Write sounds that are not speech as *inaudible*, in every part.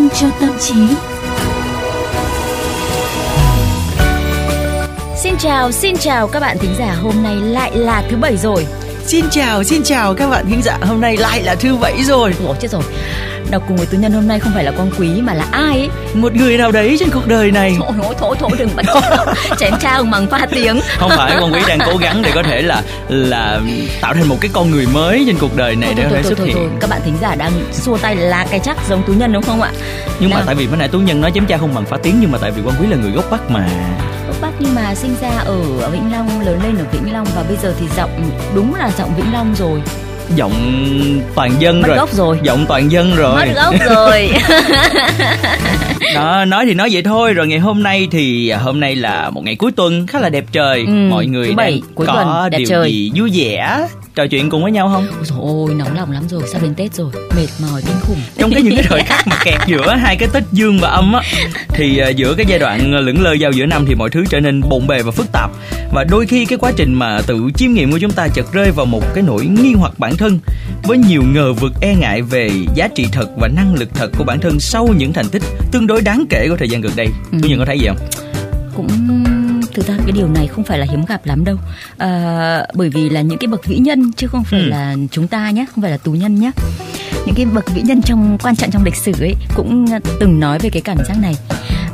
sinh cho tâm trí. Xin chào, xin chào các bạn thính giả. Hôm nay lại là thứ bảy rồi. Xin chào, xin chào các bạn thính giả. Hôm nay lại là thứ bảy rồi. Ủa chết rồi. Đọc cùng với tứ nhân hôm nay không phải là con quý mà là ai ấy? Một người nào đấy trên cuộc đời này. Thôi thôi thôi, thôi đừng bắt chém trao bằng pha tiếng. Không phải con quý đang cố gắng để có thể là là tạo thành một cái con người mới trên cuộc đời này thôi, để thôi, có thể thôi, xuất thôi, hiện. thôi. Các bạn thính giả đang xua tay là cái chắc giống tú nhân đúng không ạ? Nhưng mà Nào. tại vì mới nãy tú nhân nói chém cha không bằng phá tiếng nhưng mà tại vì quan quý là người gốc bắc mà. Bắc nhưng mà sinh ra ở Vĩnh Long, lớn lên ở Vĩnh Long và bây giờ thì giọng đúng là giọng Vĩnh Long rồi. Giọng toàn dân Mất rồi. gốc rồi. Giọng toàn dân rồi. Mất gốc rồi. *laughs* Đó, nói thì nói vậy thôi rồi ngày hôm nay thì à, hôm nay là một ngày cuối tuần khá là đẹp trời Ừ, mọi người đang cuối có tuần, đẹp điều trời. gì vui vẻ trò chuyện cùng với nhau không Ôi dồi ôi, nóng lòng lắm rồi, sắp đến Tết rồi, mệt mỏi kinh khủng. trong cái những cái thời *laughs* khắc mà kẹt giữa hai cái tết dương và âm á thì à, giữa cái giai đoạn à, lững lơ giao giữa năm thì mọi thứ trở nên bộn bề và phức tạp và đôi khi cái quá trình mà tự chiêm nghiệm của chúng ta chợt rơi vào một cái nỗi nghi hoặc bản thân với nhiều ngờ vực e ngại về giá trị thật và năng lực thật của bản thân sau những thành tích tương đối đáng kể của thời gian gần đây Ừ. tôi nhận có thấy gì không cũng thực ra cái điều này không phải là hiếm gặp lắm đâu. À, bởi vì là những cái bậc vĩ nhân chứ không phải Ừ. là chúng ta nhé không phải là tù nhân nhé. Những cái bậc vĩ nhân trong quan trọng trong lịch sử ấy cũng từng nói về cái cảm giác này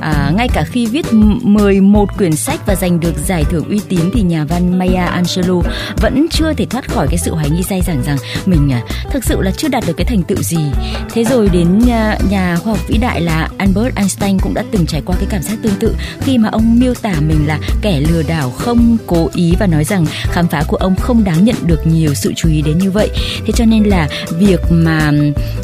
à, ngay cả khi viết m- 11 quyển sách và giành được giải thưởng uy tín thì nhà văn Maya Angelou vẫn chưa thể thoát khỏi cái sự hoài nghi dai dẳng rằng mình à, thực sự là chưa đạt được cái thành tựu gì thế rồi đến à, nhà khoa học vĩ đại là Albert Einstein cũng đã từng trải qua cái cảm giác tương tự khi mà ông miêu tả mình là kẻ lừa đảo không cố ý và nói rằng khám phá của ông không đáng nhận được nhiều sự chú ý đến như vậy thế cho nên là việc mà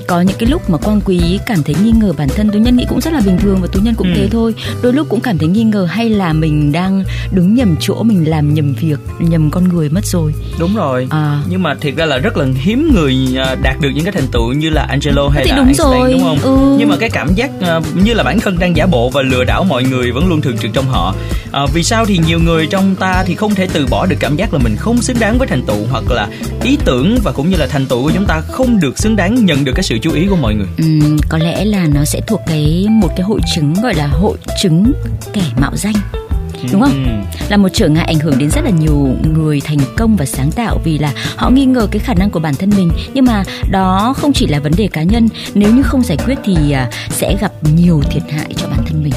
có những cái lúc mà quang quý cảm thấy nghi ngờ bản thân tú nhân nghĩ cũng rất là bình thường và tú nhân cũng Ừ. thế thôi đôi lúc cũng cảm thấy nghi ngờ hay là mình đang đứng nhầm chỗ mình làm nhầm việc nhầm con người mất rồi đúng rồi à nhưng mà thiệt ra là rất là hiếm người à, đạt được những cái thành tựu như là Angelo hay Thì là đúng Einstein rồi, đúng không? ừ. Nhưng mà cái cảm giác à, như là bản thân đang giả bộ và lừa đảo mọi người vẫn luôn thường trực trong họ. À, vì sao thì nhiều người trong ta thì không thể từ bỏ được cảm giác là mình không xứng đáng với thành tựu hoặc là ý tưởng và cũng như là thành tựu của chúng ta không được xứng đáng nhận được cái sự chú ý của mọi người. Ừm, có lẽ là nó sẽ thuộc cái một cái hội chứng gọi là hội chứng kẻ mạo danh đúng không Ừ. là một trở ngại ảnh hưởng đến rất là nhiều người thành công và sáng tạo vì là họ nghi ngờ cái khả năng của bản thân mình nhưng mà đó không chỉ là vấn đề cá nhân nếu như không giải quyết thì à, sẽ gặp nhiều thiệt hại cho bản thân mình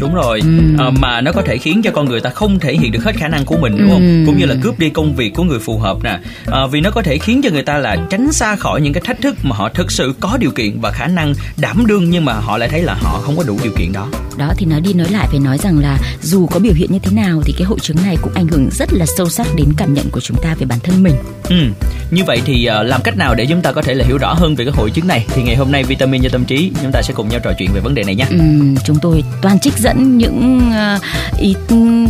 Đúng rồi, Ừm. à, mà nó có thể khiến cho con người ta không thể hiện được hết khả năng của mình đúng không? Ừm. Cũng như là cướp đi công việc của người phù hợp nè. À, vì nó có thể khiến cho người ta là tránh xa khỏi những cái thách thức mà họ thực sự có điều kiện và khả năng đảm đương nhưng mà họ lại thấy là họ không có đủ điều kiện đó. Đó thì nói đi nói lại phải nói rằng là dù có biểu hiện như thế nào thì cái hội chứng này cũng ảnh hưởng rất là sâu sắc đến cảm nhận của chúng ta về bản thân mình Ừ. Như vậy thì à, làm cách nào để chúng ta có thể là hiểu rõ hơn về cái hội chứng này thì ngày hôm nay vitamin cho tâm trí chúng ta sẽ cùng nhau trò chuyện về vấn đề này nhé. Ừm, chúng tôi toàn trích dẫn những ờ, ý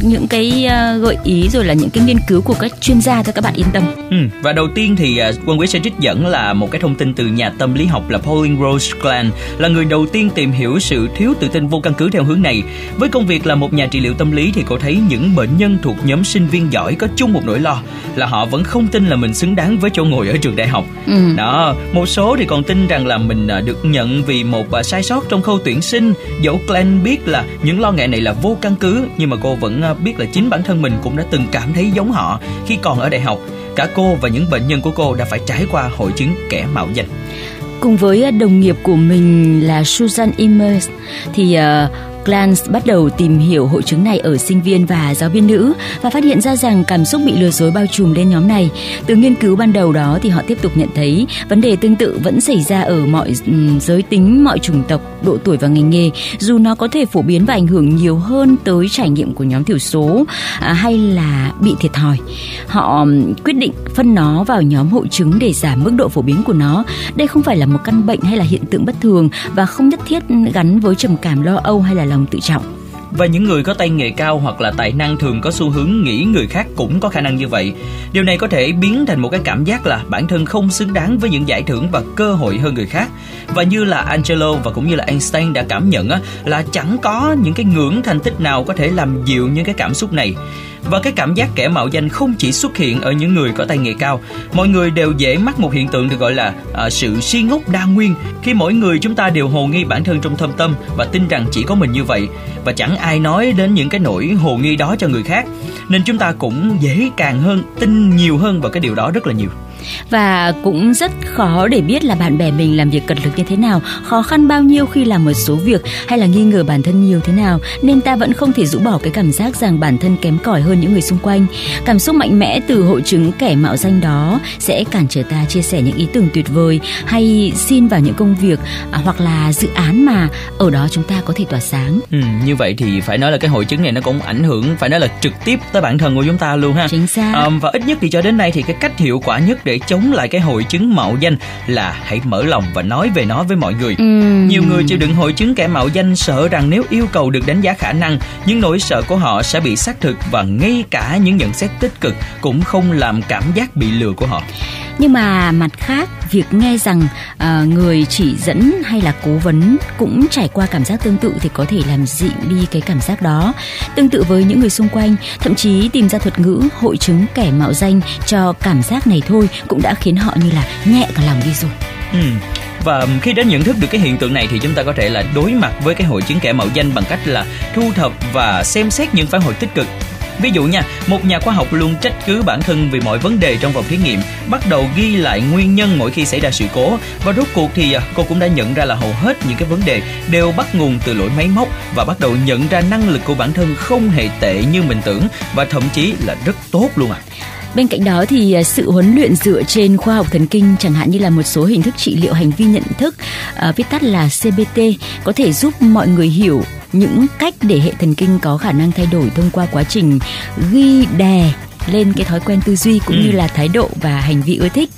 những cái ờ, gợi ý rồi là những cái nghiên cứu của các chuyên gia thôi các bạn yên tâm Ừ. Và đầu tiên thì à, Quân Quý sẽ trích dẫn là một cái thông tin từ nhà tâm lý học là Pauline Rose Glenn là người đầu tiên tìm hiểu sự thiếu tự tin vô căn cứ theo hướng này. Với công việc là một nhà trị liệu tâm lý thì cô thấy những bệnh nhân thuộc nhóm sinh viên giỏi có chung một nỗi lo là họ vẫn không tin là mình xứng đáng với chỗ ngồi ở trường đại học. ừ. Đó, một số thì còn tin rằng là mình à, được nhận vì một à, sai sót trong khâu tuyển sinh. Dẫu Glenn biết là những lo ngại này là vô căn cứ, nhưng mà cô vẫn à, biết là chính bản thân mình cũng đã từng cảm thấy giống họ khi còn ở đại học. Cả cô và những bệnh nhân của cô đã phải trải qua hội chứng kẻ mạo danh. cùng với đồng nghiệp của mình là Susan Immers thì uh, Glantz bắt đầu tìm hiểu hội chứng này ở sinh viên và giáo viên nữ và phát hiện ra rằng cảm xúc bị lừa dối bao trùm lên nhóm này. Từ nghiên cứu ban đầu đó thì họ tiếp tục nhận thấy vấn đề tương tự vẫn xảy ra ở mọi ừ, giới tính, mọi chủng tộc, độ tuổi và ngành nghề, dù nó có thể phổ biến và ảnh hưởng nhiều hơn tới trải nghiệm của nhóm thiểu số à, hay là bị thiệt thòi. Họ ừ, quyết định phân nó vào nhóm hội chứng để giảm mức độ phổ biến của nó. Đây không phải là một căn bệnh hay là hiện tượng bất thường và không nhất thiết gắn với trầm cảm lo âu hay là lòng tự trọng. Và những người có tay nghề cao hoặc là tài năng thường có xu hướng nghĩ người khác cũng có khả năng như vậy. Điều này có thể biến thành một cái cảm giác là bản thân không xứng đáng với những giải thưởng và cơ hội hơn người khác. Và như là Angelo và cũng như là Einstein đã cảm nhận á, là chẳng có những cái ngưỡng thành tích nào có thể làm dịu những cái cảm xúc này và cái cảm giác kẻ mạo danh không chỉ xuất hiện ở những người có tay nghề cao mọi người đều dễ mắc một hiện tượng được gọi là à, sự si ngốc đa nguyên. Khi mỗi người chúng ta đều hồ nghi bản thân trong thâm tâm và tin rằng chỉ có mình như vậy và chẳng ai nói đến những cái nỗi hồ nghi đó cho người khác nên chúng ta cũng dễ càng hơn tin nhiều hơn vào cái điều đó rất là nhiều và cũng rất khó để biết là bạn bè mình làm việc cật lực như thế nào, khó khăn bao nhiêu khi làm một số việc hay là nghi ngờ bản thân nhiều thế nào, nên ta vẫn không thể rũ bỏ cái cảm giác rằng bản thân kém cỏi hơn những người xung quanh. Cảm xúc mạnh mẽ từ hội chứng kẻ mạo danh đó sẽ cản trở ta chia sẻ những ý tưởng tuyệt vời hay xin vào những công việc à, hoặc là dự án mà ở đó chúng ta có thể tỏa sáng. Ừ, như vậy thì phải nói là cái hội chứng này nó cũng ảnh hưởng phải nói là trực tiếp tới bản thân của chúng ta luôn ha. Chính xác. À, và ít nhất thì cho đến nay thì cái cách hiệu quả nhất để chống lại cái hội chứng mạo danh là hãy mở lòng và nói về nó với mọi người. Ừ. Nhiều người chịu đựng hội chứng kẻ mạo danh sợ rằng nếu yêu cầu được đánh giá khả năng, những nỗi sợ của họ sẽ bị xác thực và ngay cả những nhận xét tích cực cũng không làm cảm giác bị lừa của họ nhưng mà mặt khác việc nghe rằng uh, người chỉ dẫn hay là cố vấn cũng trải qua cảm giác tương tự thì có thể làm dịu đi cái cảm giác đó tương tự với những người xung quanh thậm chí tìm ra thuật ngữ hội chứng kẻ mạo danh cho cảm giác này thôi cũng đã khiến họ như là nhẹ cả lòng đi rồi. Ừ. Và khi đã nhận thức được cái hiện tượng này thì chúng ta có thể là đối mặt với cái hội chứng kẻ mạo danh bằng cách là thu thập và xem xét những phản hồi tích cực. Ví dụ nha, một nhà khoa học luôn trách cứ bản thân vì mọi vấn đề trong phòng thí nghiệm, bắt đầu ghi lại nguyên nhân mỗi khi xảy ra sự cố. Và rốt cuộc thì à, cô cũng đã nhận ra là hầu hết những cái vấn đề đều bắt nguồn từ lỗi máy móc và bắt đầu nhận ra năng lực của bản thân không hề tệ như mình tưởng và thậm chí là rất tốt luôn à. Bên cạnh đó thì à, sự huấn luyện dựa trên khoa học thần kinh chẳng hạn như là một số hình thức trị liệu hành vi nhận thức à, viết tắt là CBT có thể giúp mọi người hiểu những cách để hệ thần kinh có khả năng thay đổi thông qua quá trình ghi đè lên cái thói quen tư duy cũng ừ. như là thái độ và hành vi ưa thích.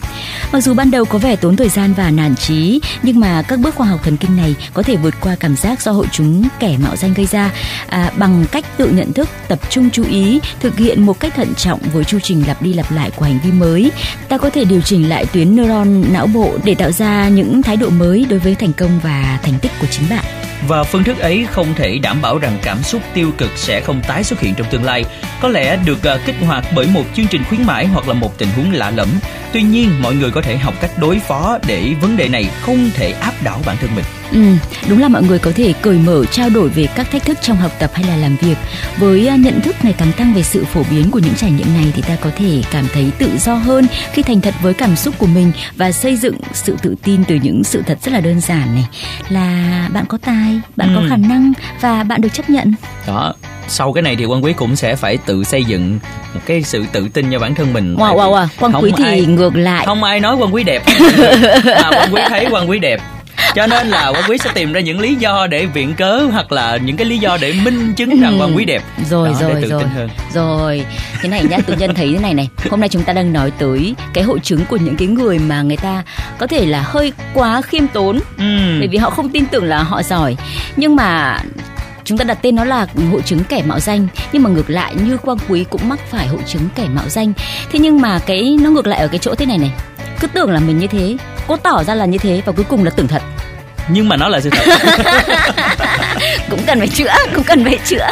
Mặc dù ban đầu có vẻ tốn thời gian và nản trí, nhưng mà các bước khoa học thần kinh này có thể vượt qua cảm giác do hội chúng kẻ mạo danh gây ra à, bằng cách tự nhận thức, tập trung chú ý, thực hiện một cách thận trọng với chu trình lặp đi lặp lại của hành vi mới. Ta có thể điều chỉnh lại tuyến neuron não bộ để tạo ra những thái độ mới đối với thành công và thành tích của chính bạn và phương thức ấy không thể đảm bảo rằng cảm xúc tiêu cực sẽ không tái xuất hiện trong tương lai. Có lẽ được ờ, kích hoạt bởi một chương trình khuyến mãi hoặc là một tình huống lạ lẫm. Tuy nhiên, mọi người có thể học cách đối phó để vấn đề này không thể áp đảo bản thân mình. Ừ, đúng là mọi người có thể cởi mở trao đổi về các thách thức trong học tập hay là làm việc. Với à, nhận thức ngày càng tăng về sự phổ biến của những trải nghiệm này thì ta có thể cảm thấy tự do hơn khi thành thật với cảm xúc của mình và xây dựng sự tự tin từ những sự thật rất là đơn giản này là bạn có tài, bạn ừ. có khả năng và bạn được chấp nhận. Đó, sau cái này thì quan quý cũng sẽ phải tự xây dựng một cái sự tự tin cho bản thân mình wow wow wow quan quý thì ai, ngược lại không ai nói quan quý đẹp *laughs* à, quan quý thấy quan quý đẹp cho nên là quan quý sẽ tìm ra những lý do để viện cớ hoặc là những cái lý do để minh chứng rằng quan quý đẹp. Rồi Đó, rồi rồi. hơn. rồi thế này nhá tự nhân thấy thế này này. Hôm nay chúng ta đang nói tới cái hội chứng của những cái người mà người ta có thể là hơi quá khiêm tốn. Ừ. bởi vì họ không tin tưởng là họ giỏi. Nhưng mà chúng ta đặt tên nó là hội chứng kẻ mạo danh. Nhưng mà ngược lại như quang quý cũng mắc phải hội chứng kẻ mạo danh. Thế nhưng mà cái nó ngược lại ở cái chỗ thế này này. Cứ tưởng là mình như thế cố tỏ ra là như thế và cuối cùng là tưởng thật nhưng mà nó là sự thật. *laughs* Cũng cần phải chữa cũng cần phải chữa.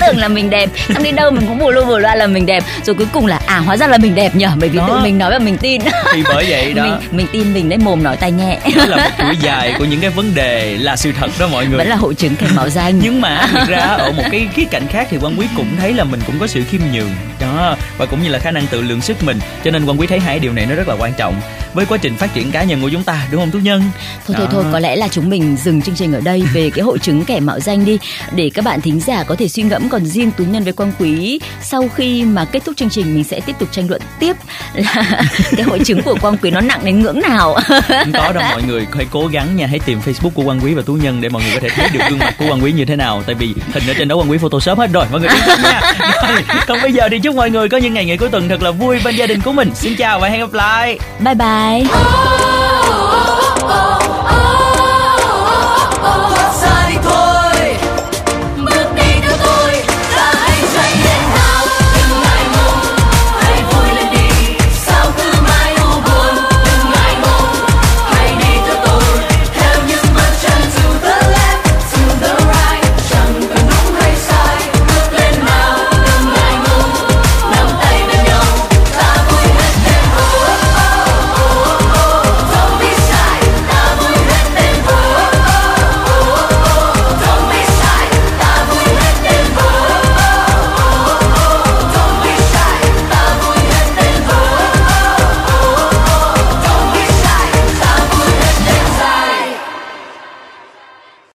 Tưởng là mình đẹp xong đi đâu mình cũng bù lu bù loa là mình đẹp. Rồi cuối cùng là à hóa ra là mình đẹp nhở bởi vì đó. tự mình nói và mình tin. Thì bởi vậy đó. Mình, mình tin mình đấy mồm nói tay nhẹ đó là một chuỗi dài của những cái vấn đề là sự thật đó mọi người. Vẫn là hội chứng kèm mạo danh nhưng mà *laughs* thực ra ở một cái khía cạnh khác thì quan quý cũng thấy là mình cũng có sự khiêm nhường. Đó và cũng như là khả năng tự lượng sức mình. Cho nên quan quý thấy hai điều này nó rất là quan trọng. Với quá trình phát triển cá nhân của chúng ta đúng không tú nhân? Thôi thôi thôi có lẽ là chúng mình dừng chương trình ở đây về cái hội chứng kẻ mạo danh đi. Để các bạn thính giả có thể suy ngẫm còn riêng tú nhân với quang quý sau khi mà kết thúc chương trình mình sẽ tiếp tục tranh luận tiếp là *laughs* cái hội chứng của quang quý nó nặng đến ngưỡng nào. Không có đâu mọi người hãy cố gắng nha. Hãy tìm facebook của quang quý và tú nhân để mọi người có thể thấy được gương mặt của quang quý như thế nào. Tại vì hình ở trên đó quang quý photoshop hết rồi mọi người nha. Rồi, còn bây giờ thì chúc mọi người có những ngày nghỉ cuối tuần, thật là vui bên gia đình của mình. Xin chào và hẹn gặp lại. Bye bye.